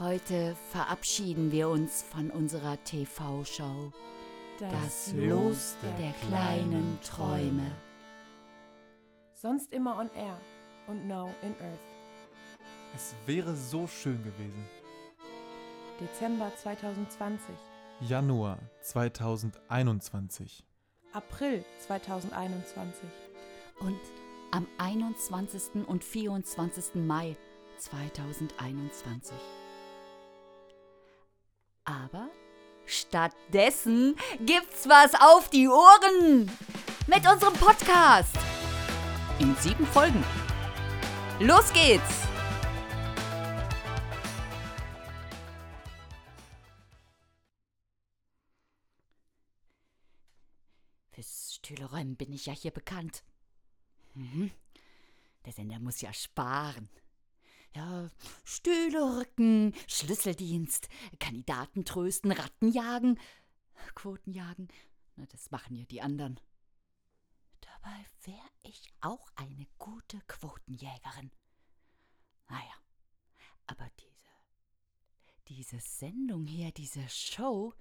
Heute verabschieden wir uns von unserer TV-Show. Das Los der kleinen Träume. Sonst immer on air und now in Earth. Es wäre so schön gewesen. Dezember 2020, Januar 2021. April 2021, Und am 21. und 24. Mai 2021. Aber stattdessen gibt's was auf die Ohren mit unserem Podcast. In sieben Folgen. Los geht's! Fürs Stühleräumen bin ich ja hier bekannt. Mhm. Der Sender muss ja sparen. Ja, Stühle rücken, Schlüsseldienst, Kandidaten trösten, Ratten jagen, Quoten jagen. Na, das machen ja die anderen. Dabei wäre ich auch eine gute Quotenjägerin. Naja, aber diese, diese Sendung hier, diese Show.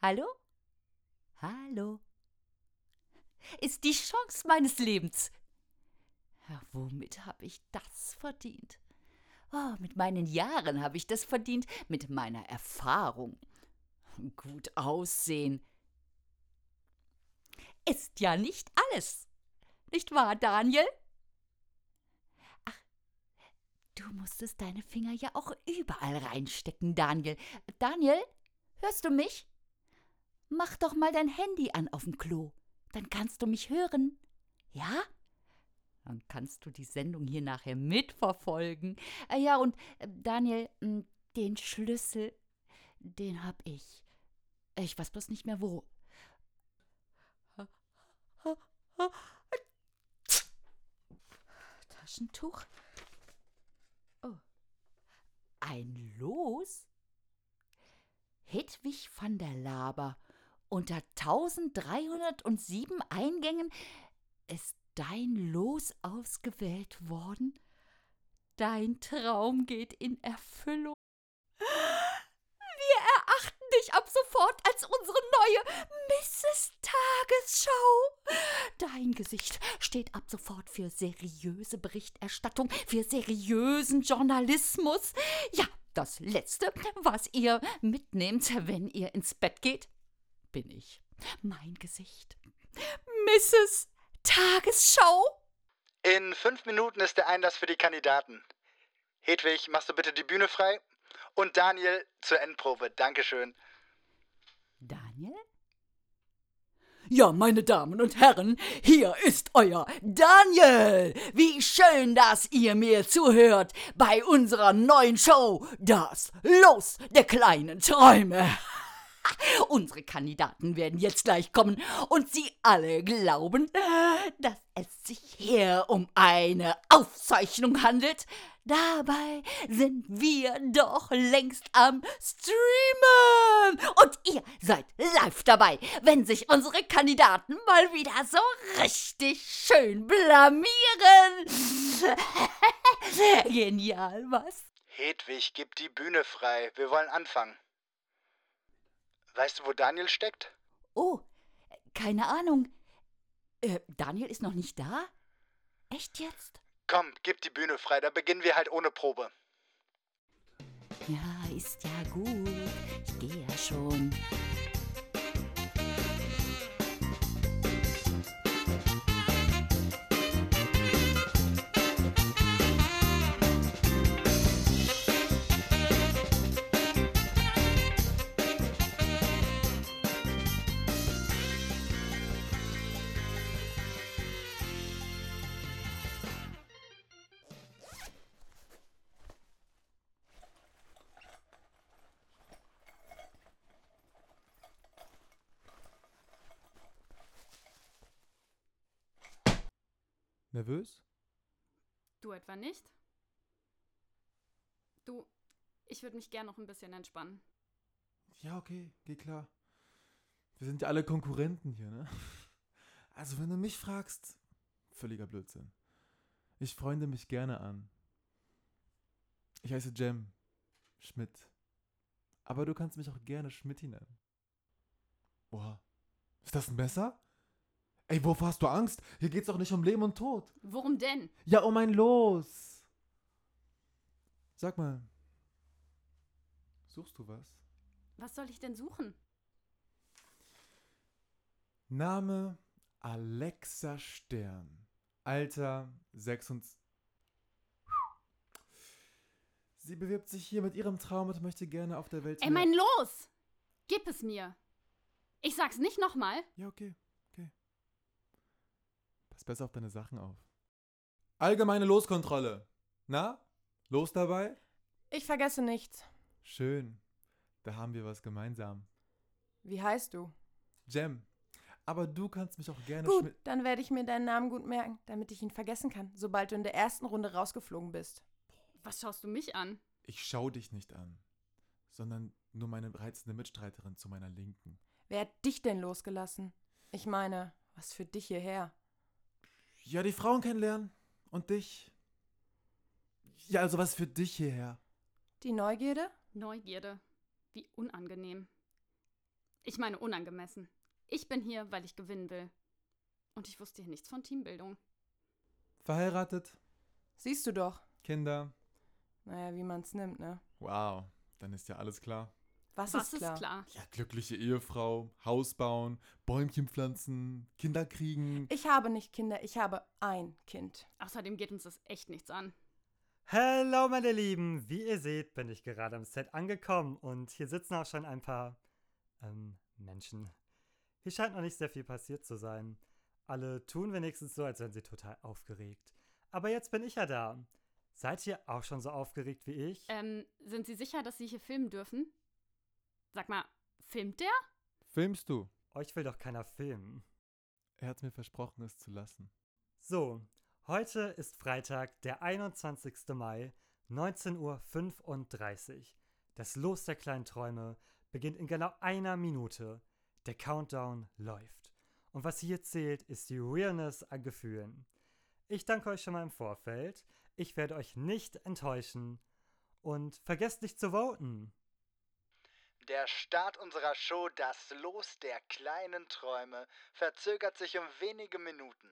Hallo? Hallo? Ist die Chance meines Lebens. Ja, womit habe ich das verdient? Oh, mit meinen Jahren habe ich das verdient, mit meiner Erfahrung. Gut aussehen. Ist ja nicht alles. Nicht wahr, Daniel? Ach, du musstest deine Finger ja auch überall reinstecken, Daniel. Daniel, hörst du mich? Mach doch mal dein Handy an auf dem Klo. Dann kannst du mich hören. Ja? Dann kannst du die Sendung hier nachher mitverfolgen. Äh, Ja, und äh, Daniel, m, den Schlüssel, den hab ich. Ich weiß bloß nicht mehr wo. Taschentuch? Oh. Ein Los? Hedwig van der Laber. Unter 1307 Eingängen ist dein Los ausgewählt worden? Dein Traum geht in Erfüllung. Wir erachten dich ab sofort als unsere neue Mrs. Tagesschau. Dein Gesicht steht ab sofort für seriöse Berichterstattung, für seriösen Journalismus. Ja, das Letzte, was ihr mitnehmt, wenn ihr ins Bett geht, bin ich. Mein Gesicht. Mrs. Tagesschau? In fünf Minuten ist der Einlass für die Kandidaten. Hedwig, machst du bitte die Bühne frei? Und Daniel zur Endprobe. Dankeschön. Daniel? Ja, meine Damen und Herren, hier ist euer Daniel. Wie schön, dass ihr mir zuhört bei unserer neuen Show, das Los der kleinen Träume. Unsere Kandidaten werden jetzt gleich kommen und sie alle glauben, dass es sich hier um eine Aufzeichnung handelt. Dabei sind wir doch längst am Streamen. Und ihr seid live dabei, wenn sich unsere Kandidaten mal wieder so richtig schön blamieren. Genial, was? Hedwig, gib die Bühne frei. Wir wollen anfangen. Weißt du, wo Daniel steckt? Oh, keine Ahnung. Äh, Daniel ist noch nicht da? Echt jetzt? Komm, gib die Bühne frei. Da beginnen wir halt ohne Probe. Ja, ist ja gut. Ich gehe ja schon. Nervös? Du etwa nicht? Du, ich würde mich gern noch ein bisschen entspannen. Ja, okay, geh klar. Wir sind ja alle Konkurrenten hier, ne? Also, wenn du mich fragst, völliger Blödsinn. Ich freunde mich gerne an. Ich heiße Jem. Schmidt. Aber du kannst mich auch gerne Schmidti nennen. Oha. Ist das ein Messer? Ey, wovor hast du Angst? Hier geht's doch nicht um Leben und Tod. Worum denn? Ja, um ein Los. Sag mal. Suchst du was? Was soll ich denn suchen? Name Alexa Stern. Alter 26. Sie bewirbt sich hier mit ihrem Traum und möchte gerne auf der Welt. Ey, mein Los! Gib es mir! Ich sag's nicht nochmal. Ja, okay. Pass besser auf deine Sachen auf. Allgemeine Loskontrolle. Na? Los dabei? Ich vergesse nichts. Schön. Da haben wir was gemeinsam. Wie heißt du? Jem. Aber du kannst mich auch gerne Gut, dann werde ich mir deinen Namen gut merken, damit ich ihn vergessen kann, sobald du in der ersten Runde rausgeflogen bist. Was schaust du mich an? Ich schau dich nicht an, sondern nur meine reizende Mitstreiterin zu meiner Linken. Wer hat dich denn losgelassen? Ich meine, was für dich hierher? Ja, die Frauen kennenlernen. Und dich. Ja, also was für dich hierher. Die Neugierde? Neugierde. Wie unangenehm. Ich meine unangemessen. Ich bin hier, weil ich gewinnen will. Und ich wusste hier nichts von Teambildung. Verheiratet, Siehst du doch. Kinder. Naja, wie man's nimmt, ne? Wow, dann ist ja alles klar. Was, Was ist klar? ist klar? Ja, glückliche Ehefrau, Haus bauen, Bäumchen pflanzen, Kinder kriegen. Ich habe nicht Kinder, ich habe ein Kind. Außerdem geht uns das echt nichts an. Hallo meine Lieben, wie ihr seht, bin ich gerade am Set angekommen und hier sitzen auch schon ein paar ähm, Menschen. Hier scheint noch nicht sehr viel passiert zu sein. Alle tun wenigstens so, als wären sie total aufgeregt. Aber jetzt bin ich ja da. Seid ihr auch schon so aufgeregt wie ich? Ähm, sind Sie sicher, dass Sie hier filmen dürfen? Sag mal, filmt der? Filmst du? Euch will doch keiner filmen. Er hat mir versprochen, es zu lassen. So, heute ist Freitag, der 21. Mai, 19.35 Uhr. Das Los der kleinen Träume beginnt in genau einer Minute. Der Countdown läuft. Und was hier zählt, ist die Realness an Gefühlen. Ich danke euch schon mal im Vorfeld. Ich werde euch nicht enttäuschen. Und vergesst nicht zu voten. Der Start unserer Show Das Los der kleinen Träume verzögert sich um wenige Minuten.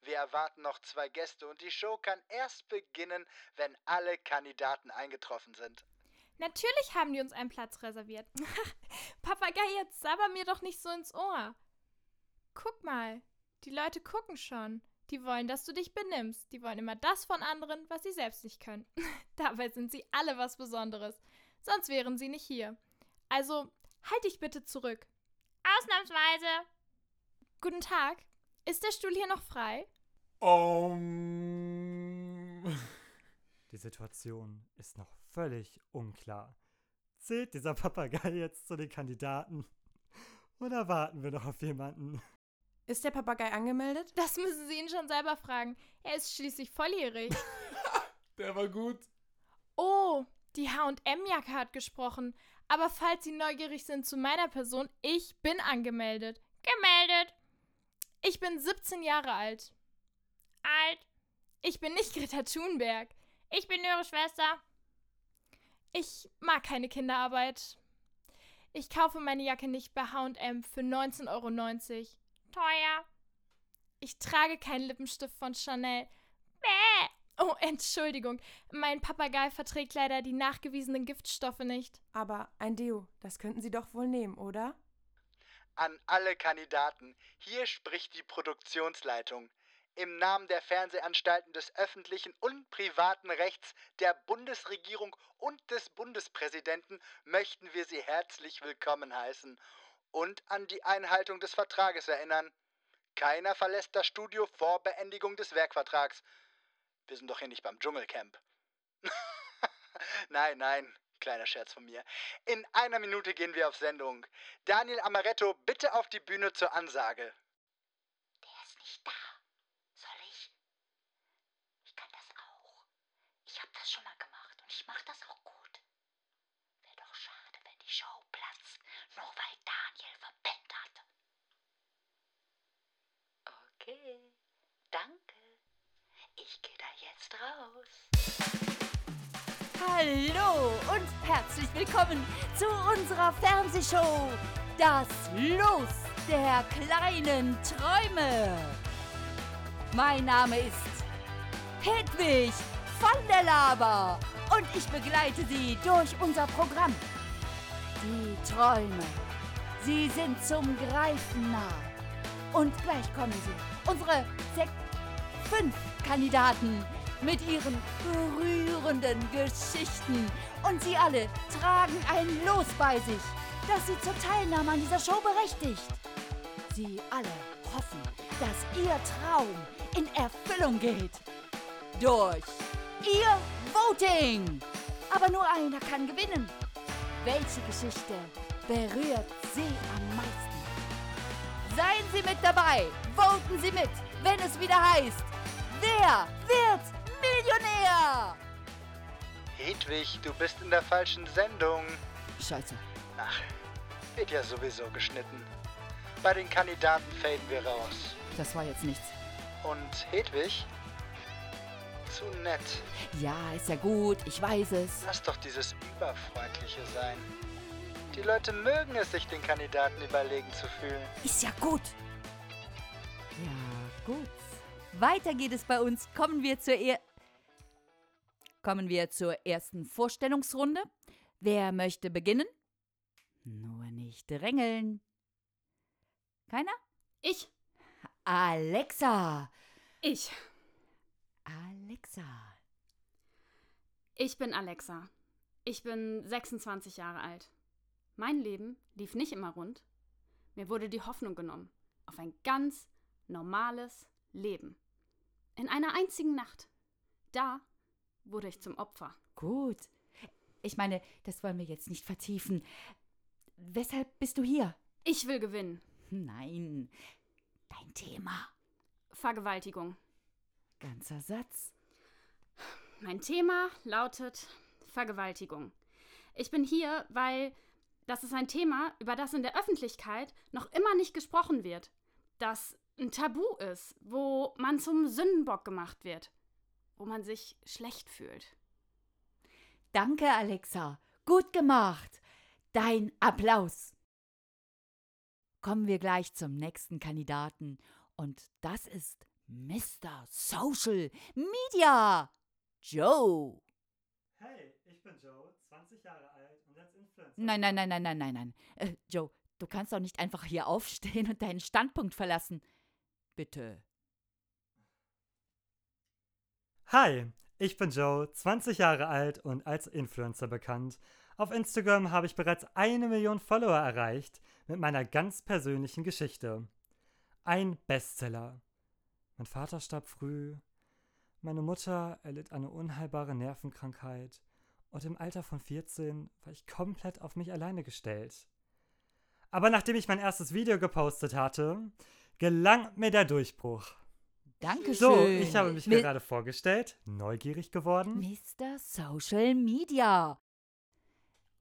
Wir erwarten noch zwei Gäste und die Show kann erst beginnen, wenn alle Kandidaten eingetroffen sind. Natürlich haben die uns einen Platz reserviert. Papagei, jetzt sabber mir doch nicht so ins Ohr. Guck mal, die Leute gucken schon. Die wollen, dass du dich benimmst. Die wollen immer das von anderen, was sie selbst nicht können. Dabei sind sie alle was Besonderes. Sonst wären sie nicht hier. Also, halt dich bitte zurück. Ausnahmsweise. Guten Tag. Ist der Stuhl hier noch frei? Um. Die Situation ist noch völlig unklar. Zählt dieser Papagei jetzt zu den Kandidaten? Oder warten wir noch auf jemanden? Ist der Papagei angemeldet? Das müssen Sie ihn schon selber fragen. Er ist schließlich volljährig. Der war gut. Oh, die H&M-Jacke hat gesprochen. Aber falls Sie neugierig sind zu meiner Person, ich bin angemeldet. Gemeldet. Ich bin 17 Jahre alt. Alt. Ich bin nicht Greta Thunberg. Ich bin Ihre Schwester. Ich mag keine Kinderarbeit. Ich kaufe meine Jacke nicht bei H&M für 19,90 Euro. Teuer. Ich trage keinen Lippenstift von Chanel. Oh, Entschuldigung. Mein Papagei verträgt leider die nachgewiesenen Giftstoffe nicht. Aber ein Deo, das könnten Sie doch wohl nehmen, oder? An alle Kandidaten, hier spricht die Produktionsleitung. Im Namen der Fernsehanstalten des öffentlichen und privaten Rechts, der Bundesregierung und des Bundespräsidenten möchten wir Sie herzlich willkommen heißen und an die Einhaltung des Vertrages erinnern. Keiner verlässt das Studio vor Beendigung des Werkvertrags. Wir sind doch hier nicht beim Dschungelcamp. nein, nein, kleiner Scherz von mir. In einer Minute gehen wir auf Sendung. Daniel Amaretto, bitte auf die Bühne zur Ansage. Der ist nicht da. Soll ich? Ich kann das auch. Ich habe das schon mal gemacht und ich mache das auch gut. Wäre doch schade, wenn die Show platzt, nur weil Daniel verpennt hat. Okay. Ich gehe da jetzt raus. Hallo und herzlich willkommen zu unserer Fernsehshow Das Los der kleinen Träume. Mein Name ist Hedwig von der Laber und ich begleite Sie durch unser Programm. Die Träume, sie sind zum Greifen nah. Und gleich kommen sie, unsere sechs, fünf Kandidaten mit ihren berührenden Geschichten. Und sie alle tragen ein Los bei sich, das sie zur Teilnahme an dieser Show berechtigt. Sie alle hoffen, dass ihr Traum in Erfüllung geht. Durch ihr Voting. Aber nur einer kann gewinnen. Welche Geschichte berührt Sie am meisten? Seien Sie mit dabei. Voten Sie mit, wenn es wieder heißt, wer wird Millionär? Hedwig, du bist in der falschen Sendung. Scheiße. Ach, wird ja sowieso geschnitten. Bei den Kandidaten faden wir raus. Das war jetzt nichts. Und Hedwig? Zu nett. Ja, ist ja gut, ich weiß es. Lass doch dieses Überfreundliche sein. Die Leute mögen es, sich den Kandidaten überlegen zu fühlen. Ist ja gut. Ja, gut. Weiter geht es bei uns. Kommen wir zur er Kommen wir zur ersten Vorstellungsrunde. Wer möchte beginnen? Nur nicht drängeln. Keiner? Ich. Alexa. Ich. Alexa. Ich bin Alexa. Ich bin 26 Jahre alt. Mein Leben lief nicht immer rund. Mir wurde die Hoffnung genommen auf ein ganz normales Leben. In einer einzigen Nacht. Da wurde ich zum Opfer. Gut. Ich meine, das wollen wir jetzt nicht vertiefen. Weshalb bist du hier? Ich will gewinnen. Nein. Dein Thema. Vergewaltigung. Ganzer Satz. Mein Thema lautet Vergewaltigung. Ich bin hier, weil das ist ein Thema, über das in der Öffentlichkeit noch immer nicht gesprochen wird. Das ein Tabu ist, wo man zum Sündenbock gemacht wird, wo man sich schlecht fühlt. Danke, Alexa. Gut gemacht. Dein Applaus. Kommen wir gleich zum nächsten Kandidaten. Und das ist Mr. Social Media. Joe. Hey, ich bin Joe, 20 Jahre alt und als Influencer. Nein, nein, nein, nein, nein, nein, nein. Äh, Joe, du kannst doch nicht einfach hier aufstehen und deinen Standpunkt verlassen. Bitte. Hi, ich bin Joe, 20 Jahre alt und als Influencer bekannt. Auf Instagram habe ich bereits eine Million Follower erreicht mit meiner ganz persönlichen Geschichte. Ein Bestseller. Mein Vater starb früh, meine Mutter erlitt eine unheilbare Nervenkrankheit und im Alter von 14 war ich komplett auf mich alleine gestellt. Aber nachdem ich mein erstes Video gepostet hatte, gelang mir der Durchbruch. Dankeschön. So, ich habe mich Mi- gerade vorgestellt, neugierig geworden. Mr. Social Media.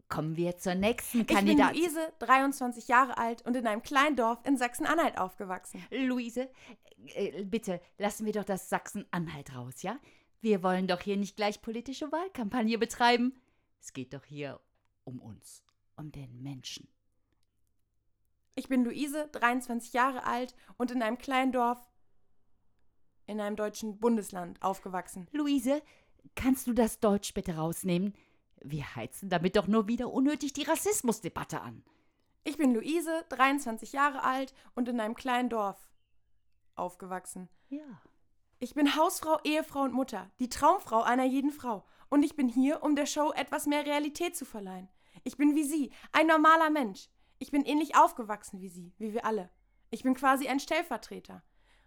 Kommen wir zur nächsten Ich bin Kandidatin. Luise, 23 Jahre alt und in einem kleinen Dorf in Sachsen-Anhalt aufgewachsen. Luise, äh, bitte lassen wir doch das Sachsen-Anhalt raus, ja? Wir wollen doch hier nicht gleich politische Wahlkampagne betreiben. Es geht doch hier um uns, um den Menschen. Ich bin Luise, 23 Jahre alt und in einem kleinen Dorf in einem deutschen Bundesland aufgewachsen. Luise, kannst du das Deutsch bitte rausnehmen? Wir heizen damit doch nur wieder unnötig die Rassismusdebatte an. Ich bin Luise, 23 Jahre alt und in einem kleinen Dorf aufgewachsen. Ja. Ich bin Hausfrau, Ehefrau und Mutter, die Traumfrau einer jeden Frau. Und ich bin hier, um der Show etwas mehr Realität zu verleihen. Ich bin wie Sie, ein normaler Mensch. Ich bin ähnlich aufgewachsen wie Sie, wie wir alle. Ich bin quasi ein Stellvertreter.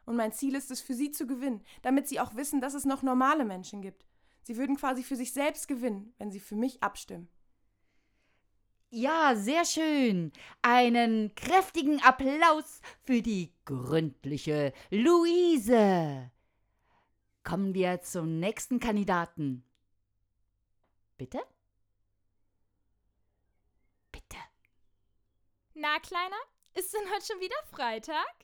Und mein Ziel ist es, für Sie zu gewinnen, damit Sie auch wissen, dass es noch normale Menschen gibt. Sie würden quasi für sich selbst gewinnen, wenn Sie für mich abstimmen. Ja, sehr schön. Einen kräftigen Applaus für die gründliche Luise. Kommen wir zum nächsten Kandidaten. Bitte? Na, Kleiner, ist denn heute schon wieder Freitag?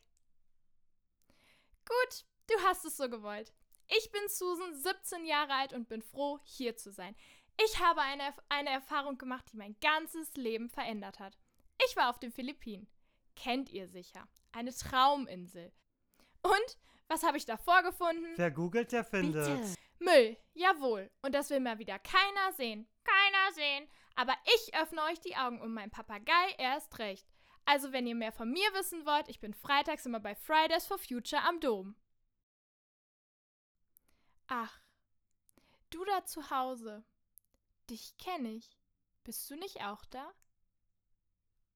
Gut, du hast es so gewollt. Ich bin Susan, 17 Jahre alt und bin froh, hier zu sein. Ich habe eine, eine Erfahrung gemacht, die mein ganzes Leben verändert hat. Ich war auf den Philippinen. Kennt ihr sicher. Eine Trauminsel. Und was habe ich da vorgefunden? Wer googelt, der findet. Bitte. Müll, jawohl. Und das will mal wieder keiner sehen. Keiner sehen. Aber ich öffne euch die Augen und mein Papagei erst recht. Also, wenn ihr mehr von mir wissen wollt, ich bin freitags immer bei Fridays for Future am Dom. Ach, du da zu Hause. Dich kenne ich. Bist du nicht auch da?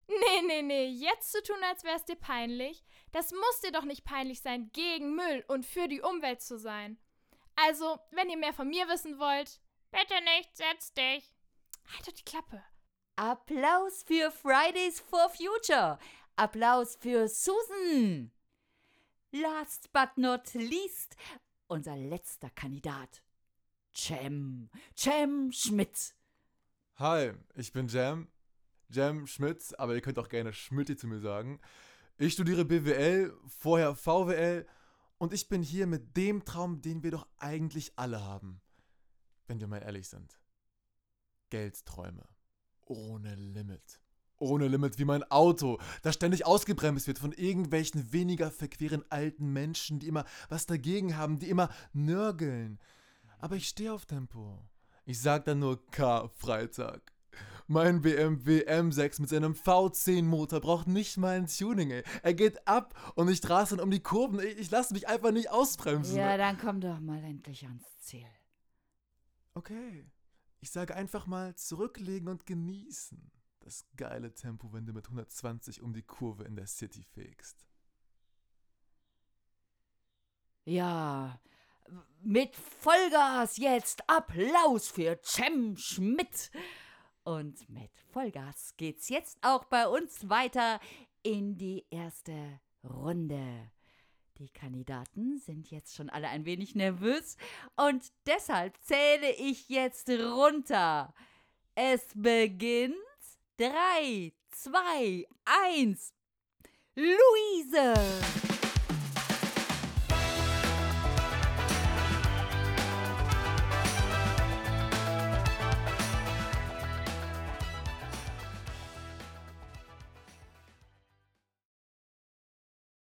Nee, nee, nee, jetzt zu tun, als wär's dir peinlich. Das muss dir doch nicht peinlich sein, gegen Müll und für die Umwelt zu sein. Also, wenn ihr mehr von mir wissen wollt, bitte nicht, setz dich. Halt doch die Klappe. Applaus für Fridays for Future. Applaus für Susan. Last but not least, unser letzter Kandidat. Cem. Cem Schmidt. Hi, ich bin Jam. Jam Schmitz, aber ihr könnt auch gerne Schmidti zu mir sagen. Ich studiere BWL, vorher VWL und ich bin hier mit dem Traum, den wir doch eigentlich alle haben. Wenn wir mal ehrlich sind. Geldträume. Ohne Limit. Ohne Limit wie mein Auto, das ständig ausgebremst wird von irgendwelchen weniger verqueren alten Menschen, die immer was dagegen haben, die immer nörgeln. Aber ich stehe auf Tempo. Ich sag dann nur K Freitag. Mein BMW M6 mit seinem V10-Motor braucht nicht mal ein Tuning, ey. Er geht ab und ich rase dann um die Kurven. Ich, ich lasse mich einfach nicht ausbremsen. Ja, dann komm doch mal endlich ans Ziel. Okay. Ich sage einfach mal zurücklegen und genießen. Das geile Tempo, wenn du mit 120 um die Kurve in der City fegst. Ja, mit Vollgas jetzt Applaus für Cem Schmidt. Und mit Vollgas geht's jetzt auch bei uns weiter in die erste Runde. Die Kandidaten sind jetzt schon alle ein wenig nervös und deshalb zähle ich jetzt runter. Es beginnt 3, 2, 1. Luise!